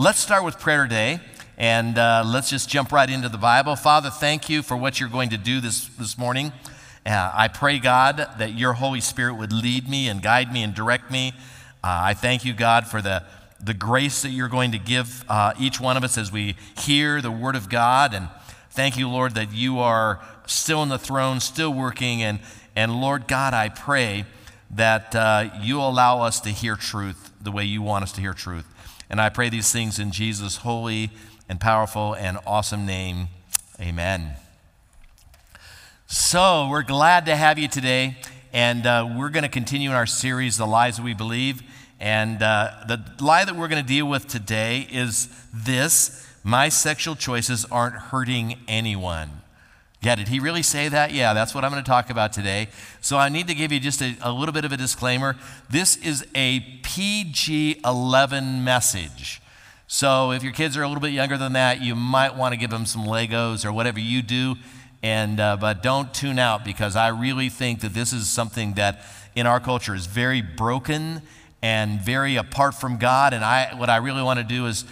let's start with prayer today. And uh, let's just jump right into the Bible. Father, thank you for what you're going to do this, this morning. Uh, I pray, God, that your Holy Spirit would lead me and guide me and direct me. Uh, I thank you, God, for the, the grace that you're going to give uh, each one of us as we hear the Word of God. And thank you, Lord, that you are still on the throne, still working. And, and Lord God, I pray that uh, you allow us to hear truth the way you want us to hear truth. And I pray these things in Jesus' holy and powerful and awesome name. Amen. So, we're glad to have you today, and uh, we're going to continue in our series, The Lies That We Believe. And uh, the lie that we're going to deal with today is this my sexual choices aren't hurting anyone. Yeah, did he really say that? Yeah, that's what I'm going to talk about today. So I need to give you just a, a little bit of a disclaimer. This is a PG 11 message. So if your kids are a little bit younger than that, you might want to give them some Legos or whatever you do. And, uh, but don't tune out because I really think that this is something that in our culture is very broken and very apart from God. And I, what I really want to do is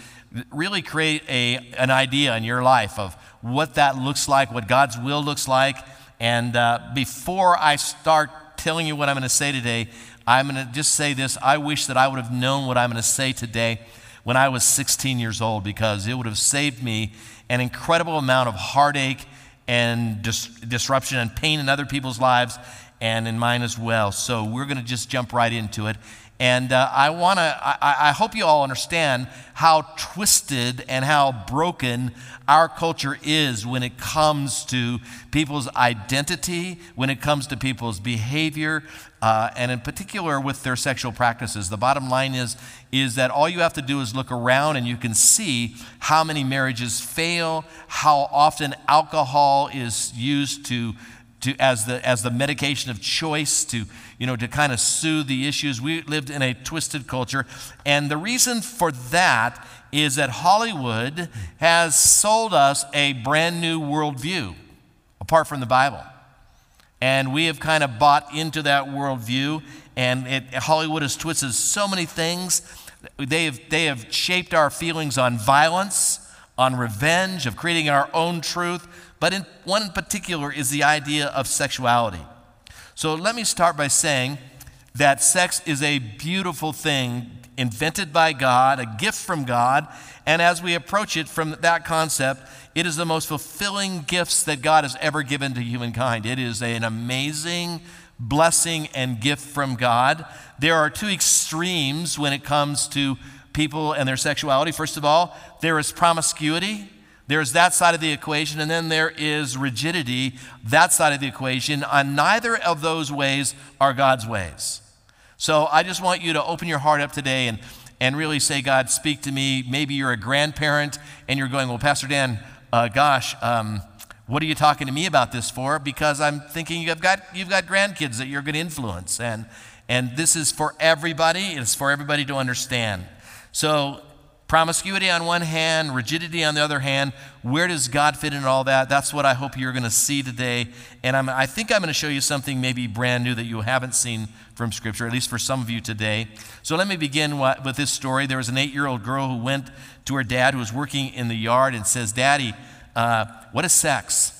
really create a, an idea in your life of what that looks like, what God's will looks like. And uh, before I start telling you what I'm going to say today, I'm going to just say this. I wish that I would have known what I'm going to say today when I was 16 years old because it would have saved me an incredible amount of heartache and dis- disruption and pain in other people's lives and in mine as well. So we're going to just jump right into it. And uh, I want to, I, I, hope you all understand how twisted and how broken our culture is when it comes to people's identity, when it comes to people's behavior, uh, and in particular with their sexual practices. The bottom line is, is that all you have to do is look around and you can see how many marriages fail, how often alcohol is used to, to, as, the, as the medication of choice to, you know, to kind of soothe the issues. We lived in a twisted culture. And the reason for that is that Hollywood has sold us a brand new worldview apart from the Bible. And we have kind of bought into that worldview. And it, Hollywood has twisted so many things. They have, they have shaped our feelings on violence, on revenge, of creating our own truth. But in, one particular is the idea of sexuality. So let me start by saying that sex is a beautiful thing invented by God, a gift from God. And as we approach it from that concept, it is the most fulfilling gifts that God has ever given to humankind. It is an amazing blessing and gift from God. There are two extremes when it comes to people and their sexuality. First of all, there is promiscuity. There's that side of the equation, and then there is rigidity, that side of the equation. On neither of those ways are God's ways. So I just want you to open your heart up today and, and really say, God, speak to me. Maybe you're a grandparent and you're going, Well, Pastor Dan, uh, gosh, um, what are you talking to me about this for? Because I'm thinking you've got, you've got grandkids that you're going to influence. And, and this is for everybody, it's for everybody to understand. So, promiscuity on one hand, rigidity on the other hand, where does God fit in all that? That's what I hope you're going to see today. And I'm, I think I'm going to show you something maybe brand new that you haven't seen from Scripture, at least for some of you today. So let me begin with this story. There was an eight year old girl who went to her dad who was working in the yard and says, Daddy, uh, what is sex?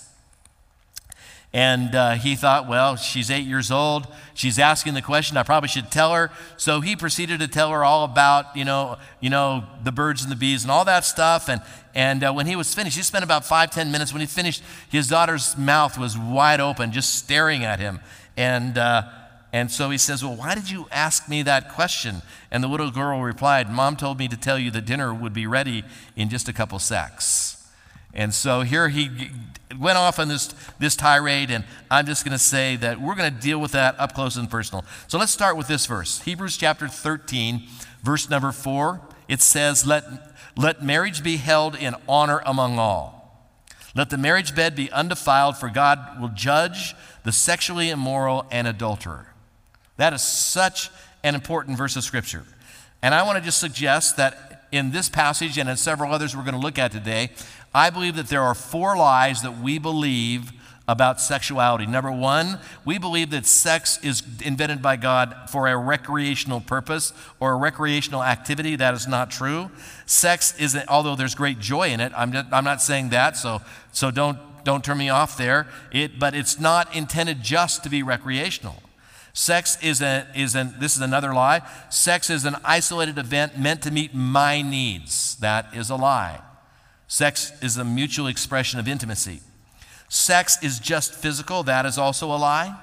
And uh, he thought, well, she's eight years old. She's asking the question. I probably should tell her. So he proceeded to tell her all about, you know, you know, the birds and the bees and all that stuff. And and uh, when he was finished, he spent about five, ten minutes. When he finished, his daughter's mouth was wide open, just staring at him. And uh, and so he says, Well, why did you ask me that question? And the little girl replied, Mom told me to tell you the dinner would be ready in just a couple secs. And so here he went off on this, this tirade, and I'm just going to say that we're going to deal with that up close and personal. So let's start with this verse Hebrews chapter 13, verse number 4. It says, Let, let marriage be held in honor among all. Let the marriage bed be undefiled, for God will judge the sexually immoral and adulterer. That is such an important verse of Scripture. And I want to just suggest that in this passage and in several others we're going to look at today, I believe that there are four lies that we believe about sexuality. Number one, we believe that sex is invented by God for a recreational purpose or a recreational activity. That is not true. Sex isn't, although there's great joy in it, I'm, I'm not saying that, so, so don't, don't turn me off there. It, but it's not intended just to be recreational. Sex is, a, is an, this is another lie. Sex is an isolated event meant to meet my needs. That is a lie. Sex is a mutual expression of intimacy. Sex is just physical, that is also a lie.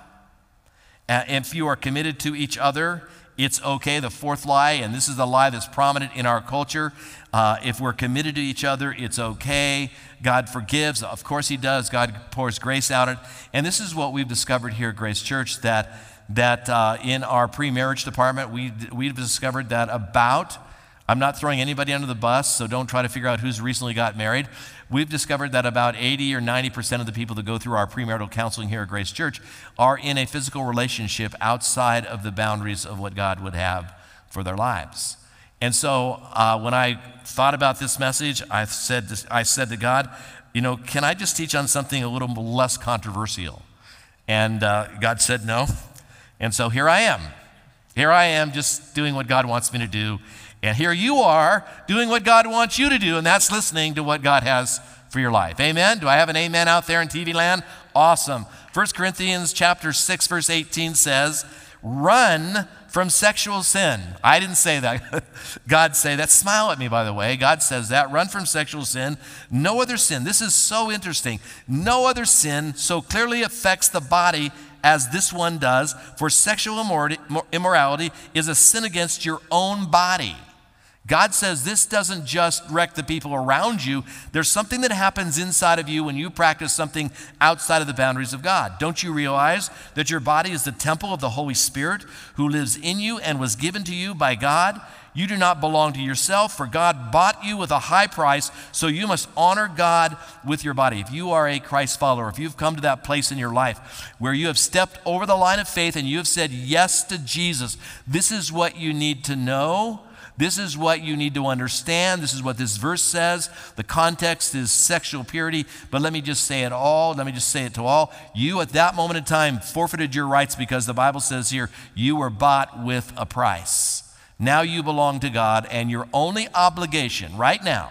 Uh, if you are committed to each other, it's okay. The fourth lie, and this is the lie that's prominent in our culture uh, if we're committed to each other, it's okay. God forgives. Of course, He does. God pours grace out. It. And this is what we've discovered here at Grace Church that, that uh, in our pre marriage department, we, we've discovered that about I'm not throwing anybody under the bus, so don't try to figure out who's recently got married. We've discovered that about 80 or 90% of the people that go through our premarital counseling here at Grace Church are in a physical relationship outside of the boundaries of what God would have for their lives. And so uh, when I thought about this message, I said, to, I said to God, you know, can I just teach on something a little less controversial? And uh, God said no. And so here I am. Here I am just doing what God wants me to do. And here you are doing what God wants you to do, and that's listening to what God has for your life. Amen? Do I have an amen out there in TV land? Awesome. 1 Corinthians chapter 6 verse 18 says, "Run from sexual sin." I didn't say that. God say that. Smile at me by the way. God says that. Run from sexual sin. No other sin. This is so interesting. No other sin so clearly affects the body as this one does, for sexual immorality is a sin against your own body. God says this doesn't just wreck the people around you. There's something that happens inside of you when you practice something outside of the boundaries of God. Don't you realize that your body is the temple of the Holy Spirit who lives in you and was given to you by God? You do not belong to yourself, for God bought you with a high price, so you must honor God with your body. If you are a Christ follower, if you've come to that place in your life where you have stepped over the line of faith and you have said yes to Jesus, this is what you need to know this is what you need to understand. This is what this verse says. The context is sexual purity, but let me just say it all. Let me just say it to all. You, at that moment in time, forfeited your rights because the Bible says here, you were bought with a price. Now you belong to God, and your only obligation right now,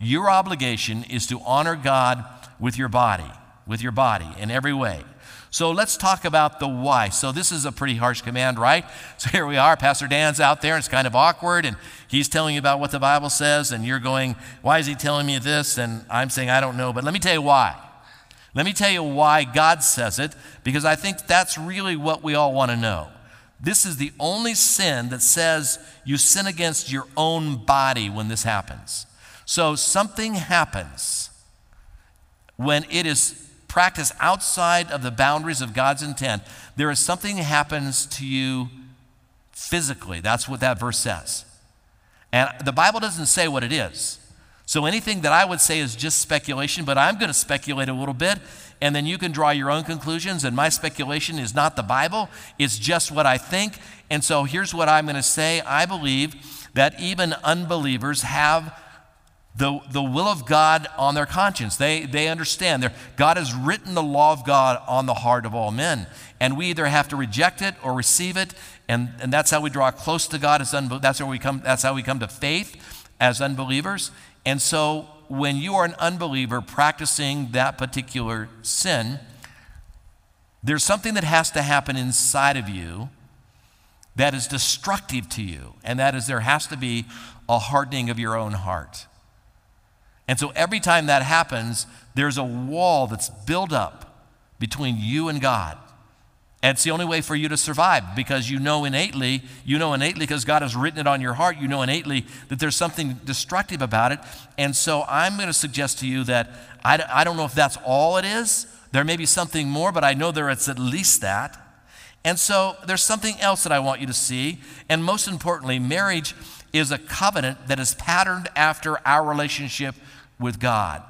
your obligation is to honor God with your body, with your body in every way. So let's talk about the why. So this is a pretty harsh command, right? So here we are. Pastor Dan's out there. It's kind of awkward, and he's telling you about what the Bible says, and you're going, Why is he telling me this? And I'm saying, I don't know. But let me tell you why. Let me tell you why God says it, because I think that's really what we all want to know. This is the only sin that says you sin against your own body when this happens. So something happens when it is practice outside of the boundaries of God's intent, there is something that happens to you physically. That's what that verse says. And the Bible doesn't say what it is. So anything that I would say is just speculation, but I'm going to speculate a little bit, and then you can draw your own conclusions. And my speculation is not the Bible, it's just what I think. And so here's what I'm going to say I believe that even unbelievers have the, the will of God on their conscience. They, they understand. God has written the law of God on the heart of all men. And we either have to reject it or receive it. And, and that's how we draw close to God. As unbe- that's, how we come, that's how we come to faith as unbelievers. And so when you are an unbeliever practicing that particular sin, there's something that has to happen inside of you that is destructive to you. And that is there has to be a hardening of your own heart. And so every time that happens, there's a wall that's built up between you and God. And it's the only way for you to survive because you know innately, you know innately because God has written it on your heart, you know innately that there's something destructive about it. And so I'm going to suggest to you that I, I don't know if that's all it is. There may be something more, but I know there it's at least that. And so there's something else that I want you to see. And most importantly, marriage is a covenant that is patterned after our relationship with God.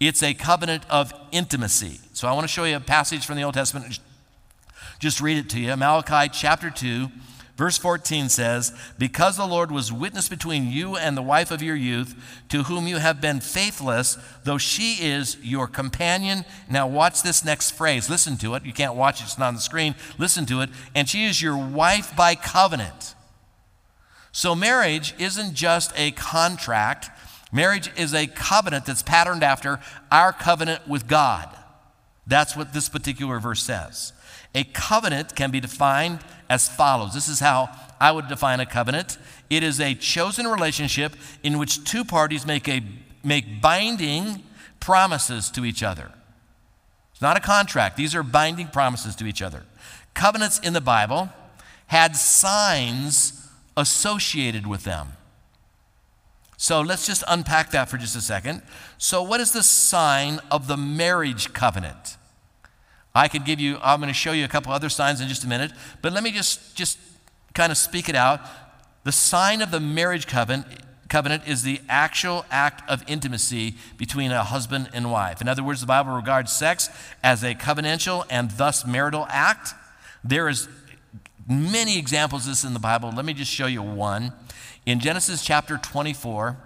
It's a covenant of intimacy. So I want to show you a passage from the Old Testament. Just read it to you. Malachi chapter 2, Verse 14 says, Because the Lord was witness between you and the wife of your youth, to whom you have been faithless, though she is your companion. Now, watch this next phrase. Listen to it. You can't watch it, it's not on the screen. Listen to it. And she is your wife by covenant. So, marriage isn't just a contract, marriage is a covenant that's patterned after our covenant with God. That's what this particular verse says. A covenant can be defined as follows this is how I would define a covenant it is a chosen relationship in which two parties make, a, make binding promises to each other. It's not a contract, these are binding promises to each other. Covenants in the Bible had signs associated with them. So let's just unpack that for just a second. So, what is the sign of the marriage covenant? I could give you, I'm going to show you a couple other signs in just a minute, but let me just, just kind of speak it out. The sign of the marriage covenant, covenant is the actual act of intimacy between a husband and wife. In other words, the Bible regards sex as a covenantal and thus marital act. There is many examples of this in the Bible. Let me just show you one. In Genesis chapter 24,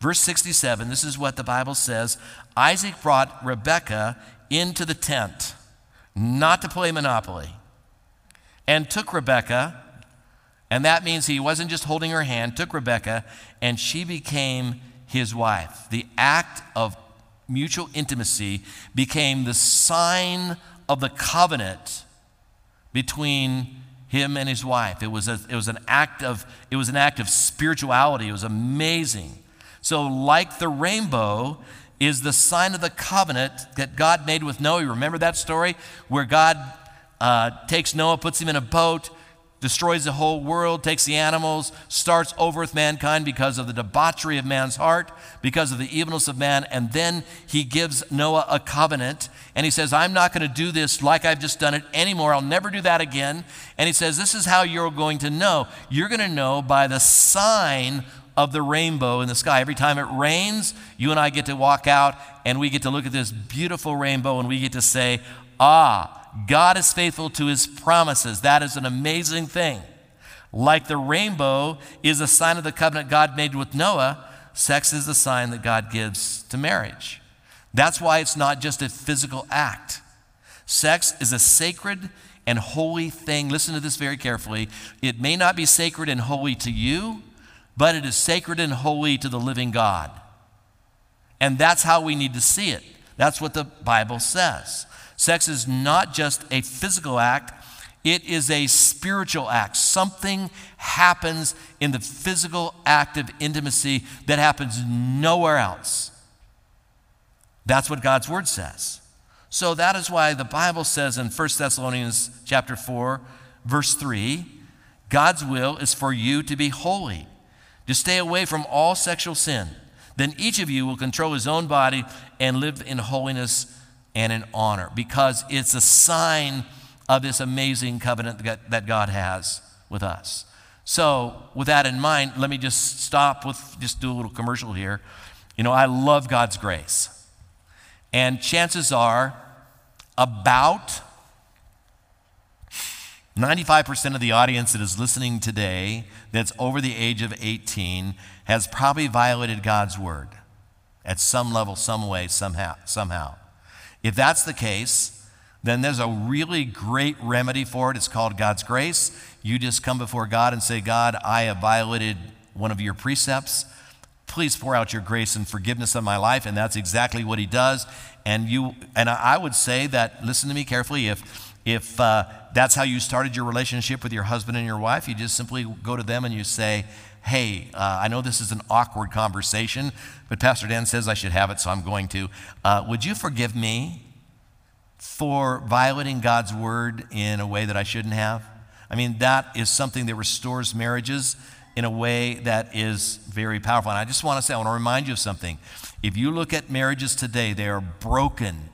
verse 67, this is what the Bible says Isaac brought Rebekah into the tent not to play Monopoly, and took Rebecca, and that means he wasn't just holding her hand, took Rebecca, and she became his wife. The act of mutual intimacy became the sign of the covenant between him and his wife. It was, a, it was an act of it was an act of spirituality. It was amazing. So, like the rainbow, is the sign of the covenant that God made with Noah. You remember that story where God uh, takes Noah, puts him in a boat, destroys the whole world, takes the animals, starts over with mankind because of the debauchery of man's heart, because of the evilness of man, and then he gives Noah a covenant. And he says, I'm not going to do this like I've just done it anymore. I'll never do that again. And he says, This is how you're going to know. You're going to know by the sign of the rainbow in the sky. Every time it rains, you and I get to walk out and we get to look at this beautiful rainbow and we get to say, Ah, God is faithful to his promises. That is an amazing thing. Like the rainbow is a sign of the covenant God made with Noah, sex is the sign that God gives to marriage. That's why it's not just a physical act. Sex is a sacred and holy thing. Listen to this very carefully. It may not be sacred and holy to you, but it is sacred and holy to the living God. And that's how we need to see it. That's what the Bible says. Sex is not just a physical act, it is a spiritual act. Something happens in the physical act of intimacy that happens nowhere else. That's what God's word says. So that is why the Bible says in 1 Thessalonians chapter 4 verse 3, God's will is for you to be holy to stay away from all sexual sin. Then each of you will control his own body and live in holiness and an honor because it's a sign of this amazing covenant that God has with us. So, with that in mind, let me just stop with just do a little commercial here. You know, I love God's grace. And chances are about 95% of the audience that is listening today that's over the age of 18 has probably violated God's word at some level, some way, somehow. somehow. If that's the case, then there's a really great remedy for it. It's called God's grace. You just come before God and say, God, I have violated one of your precepts. Please pour out your grace and forgiveness on my life. And that's exactly what he does. And you and I would say that, listen to me carefully, if if uh, that's how you started your relationship with your husband and your wife, you just simply go to them and you say, Hey, uh, I know this is an awkward conversation, but Pastor Dan says I should have it, so I'm going to. Uh, would you forgive me for violating God's word in a way that I shouldn't have? I mean, that is something that restores marriages in a way that is very powerful. And I just want to say, I want to remind you of something. If you look at marriages today, they are broken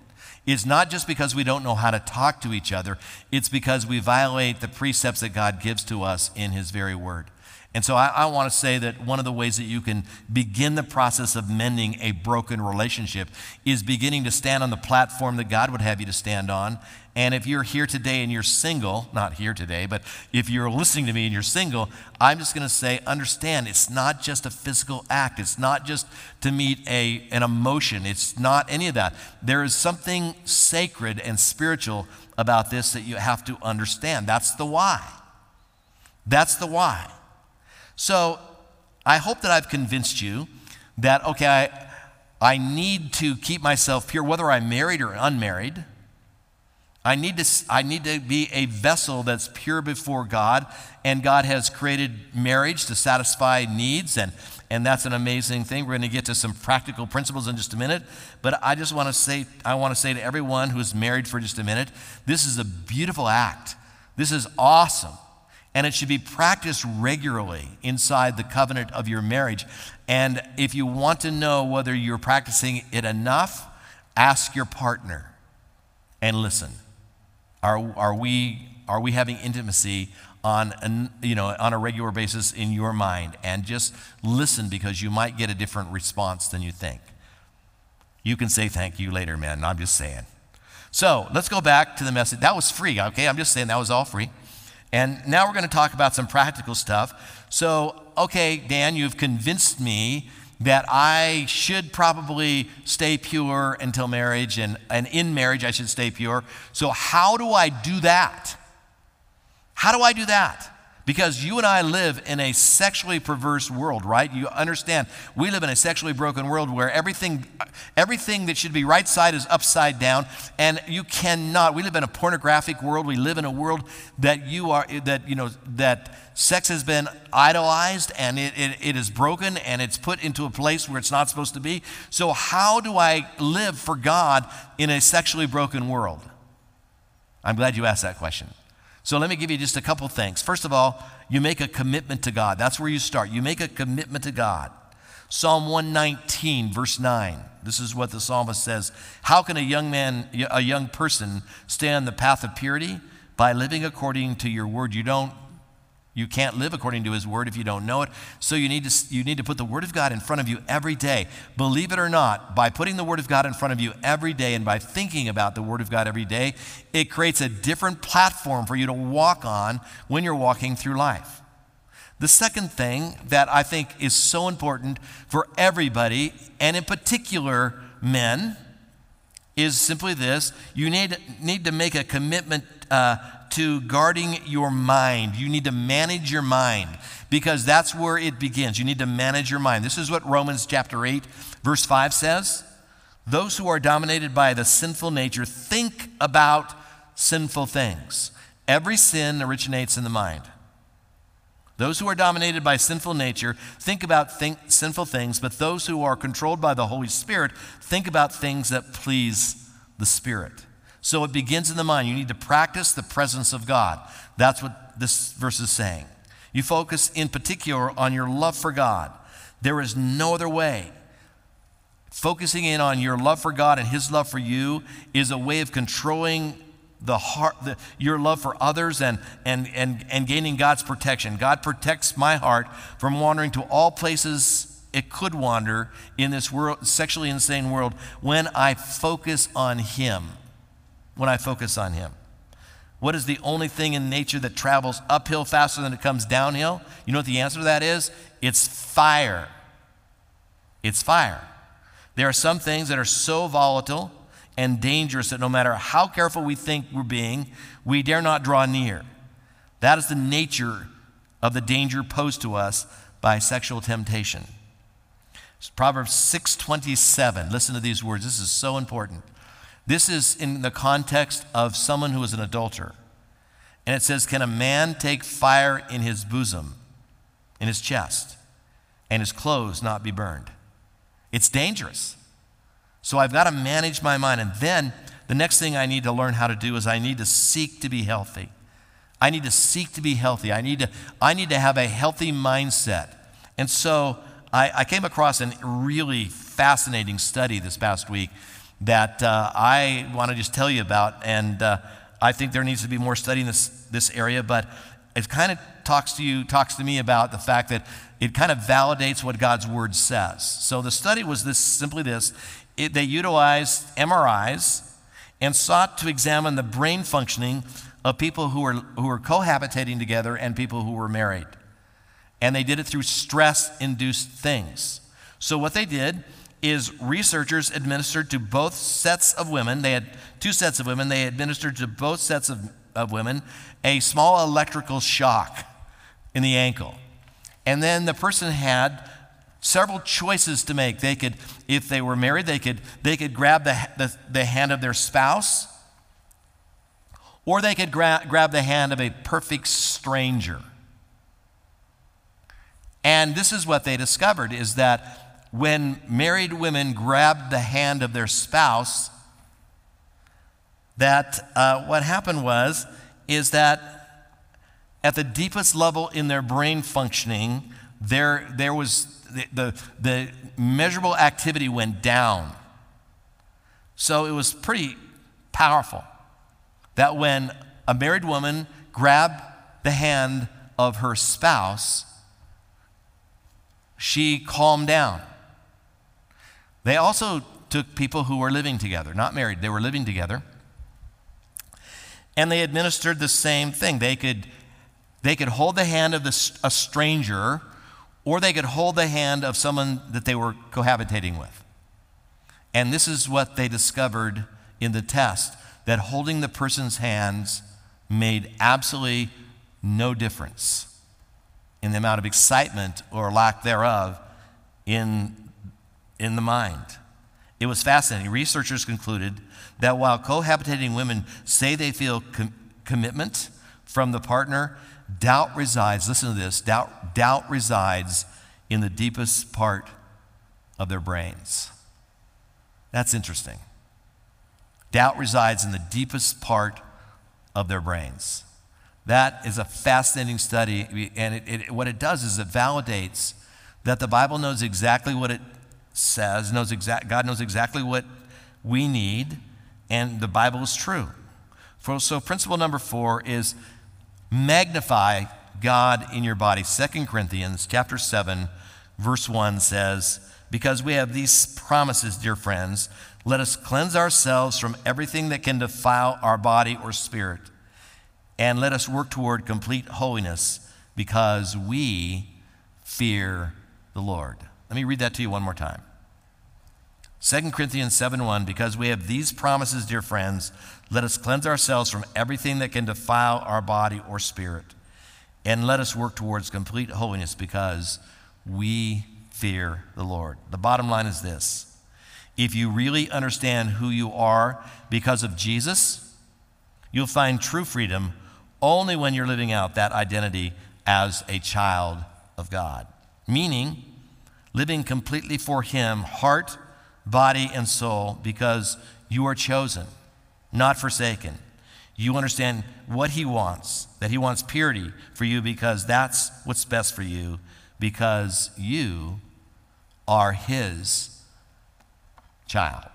it's not just because we don't know how to talk to each other, it's because we violate the precepts that God gives to us in His very word. And so I, I want to say that one of the ways that you can begin the process of mending a broken relationship is beginning to stand on the platform that God would have you to stand on. And if you're here today and you're single, not here today, but if you're listening to me and you're single, I'm just going to say, understand it's not just a physical act. It's not just to meet a, an emotion. It's not any of that. There is something sacred and spiritual about this that you have to understand. That's the why. That's the why. So I hope that I've convinced you that, okay, I, I need to keep myself pure, whether I'm married or unmarried. I need, to, I need to be a vessel that's pure before God, and God has created marriage to satisfy needs, and, and that's an amazing thing. We're going to get to some practical principles in just a minute, but I just want to say, I want to say to everyone who's married for just a minute, this is a beautiful act. This is awesome and it should be practiced regularly inside the covenant of your marriage. And if you want to know whether you're practicing it enough, ask your partner and listen. Are, are, we, are we having intimacy on, an, you know, on a regular basis in your mind? And just listen because you might get a different response than you think. You can say thank you later, man. I'm just saying. So let's go back to the message. That was free, okay? I'm just saying that was all free. And now we're going to talk about some practical stuff. So, okay, Dan, you've convinced me that I should probably stay pure until marriage, and, and in marriage, I should stay pure. So, how do I do that? How do I do that? Because you and I live in a sexually perverse world, right? You understand, we live in a sexually broken world where everything, everything that should be right side is upside down, and you cannot. We live in a pornographic world. We live in a world that you are, that, you know, that sex has been idolized and it, it, it is broken and it's put into a place where it's not supposed to be. So, how do I live for God in a sexually broken world? I'm glad you asked that question. So let me give you just a couple things. First of all, you make a commitment to God. That's where you start. You make a commitment to God. Psalm 119, verse 9. This is what the psalmist says How can a young man, a young person, stay on the path of purity? By living according to your word. You don't you can't live according to his word if you don't know it. So you need to you need to put the word of God in front of you every day. Believe it or not, by putting the word of God in front of you every day and by thinking about the word of God every day, it creates a different platform for you to walk on when you're walking through life. The second thing that I think is so important for everybody, and in particular men, is simply this you need, need to make a commitment uh, to guarding your mind. You need to manage your mind because that's where it begins. You need to manage your mind. This is what Romans chapter 8, verse 5 says. Those who are dominated by the sinful nature think about sinful things. Every sin originates in the mind. Those who are dominated by sinful nature think about think, sinful things, but those who are controlled by the Holy Spirit think about things that please the Spirit. So it begins in the mind. You need to practice the presence of God. That's what this verse is saying. You focus in particular on your love for God. There is no other way. Focusing in on your love for God and His love for you is a way of controlling the heart, the, your love for others and, and, and, and gaining God's protection. God protects my heart from wandering to all places it could wander in this world, sexually insane world when I focus on Him when I focus on Him? What is the only thing in nature that travels uphill faster than it comes downhill? You know what the answer to that is? It's fire. It's fire. There are some things that are so volatile and dangerous that no matter how careful we think we're being, we dare not draw near. That is the nature of the danger posed to us by sexual temptation. Proverbs 6:27. Listen to these words. This is so important. This is in the context of someone who is an adulterer. And it says, Can a man take fire in his bosom, in his chest, and his clothes not be burned? It's dangerous. So I've got to manage my mind. And then the next thing I need to learn how to do is I need to seek to be healthy. I need to seek to be healthy. I need to, I need to have a healthy mindset. And so I, I came across a really fascinating study this past week that uh, I want to just tell you about. And uh, I think there needs to be more study in this, this area, but it kind of talks to you, talks to me about the fact that it kind of validates what God's word says. So the study was this simply this it, they utilized MRIs and sought to examine the brain functioning of people who were, who were cohabitating together and people who were married. And they did it through stress induced things. So, what they did is researchers administered to both sets of women, they had two sets of women, they administered to both sets of, of women a small electrical shock in the ankle. And then the person had several choices to make. They could, if they were married, they could, they could grab the, the, the hand of their spouse, or they could gra- grab the hand of a perfect stranger. And this is what they discovered is that when married women grabbed the hand of their spouse, that uh, what happened was is that at the deepest level in their brain functioning, there, there was the, the, the measurable activity went down. So it was pretty powerful that when a married woman grabbed the hand of her spouse, she calmed down. They also took people who were living together, not married, they were living together. And they administered the same thing. They could, they could hold the hand of the, a stranger, or they could hold the hand of someone that they were cohabitating with. And this is what they discovered in the test that holding the person's hands made absolutely no difference in the amount of excitement or lack thereof in, in the mind. It was fascinating. Researchers concluded that while cohabitating women say they feel com- commitment from the partner, doubt resides, listen to this, doubt, doubt resides in the deepest part of their brains. That's interesting. Doubt resides in the deepest part of their brains. That is a fascinating study, and it, it, what it does is it validates that the Bible knows exactly what it says, knows exact, God knows exactly what we need, and the Bible is true. For, so, principle number four is magnify God in your body. 2 Corinthians chapter 7, verse 1 says, Because we have these promises, dear friends, let us cleanse ourselves from everything that can defile our body or spirit, and let us work toward complete holiness because we fear the Lord. Let me read that to you one more time. 2 Corinthians 7 1, because we have these promises, dear friends, let us cleanse ourselves from everything that can defile our body or spirit, and let us work towards complete holiness because we fear the Lord. The bottom line is this if you really understand who you are because of Jesus, you'll find true freedom only when you're living out that identity as a child of God. Meaning, living completely for Him, heart, body, and soul, because you are chosen, not forsaken. You understand what He wants, that He wants purity for you because that's what's best for you, because you are His child.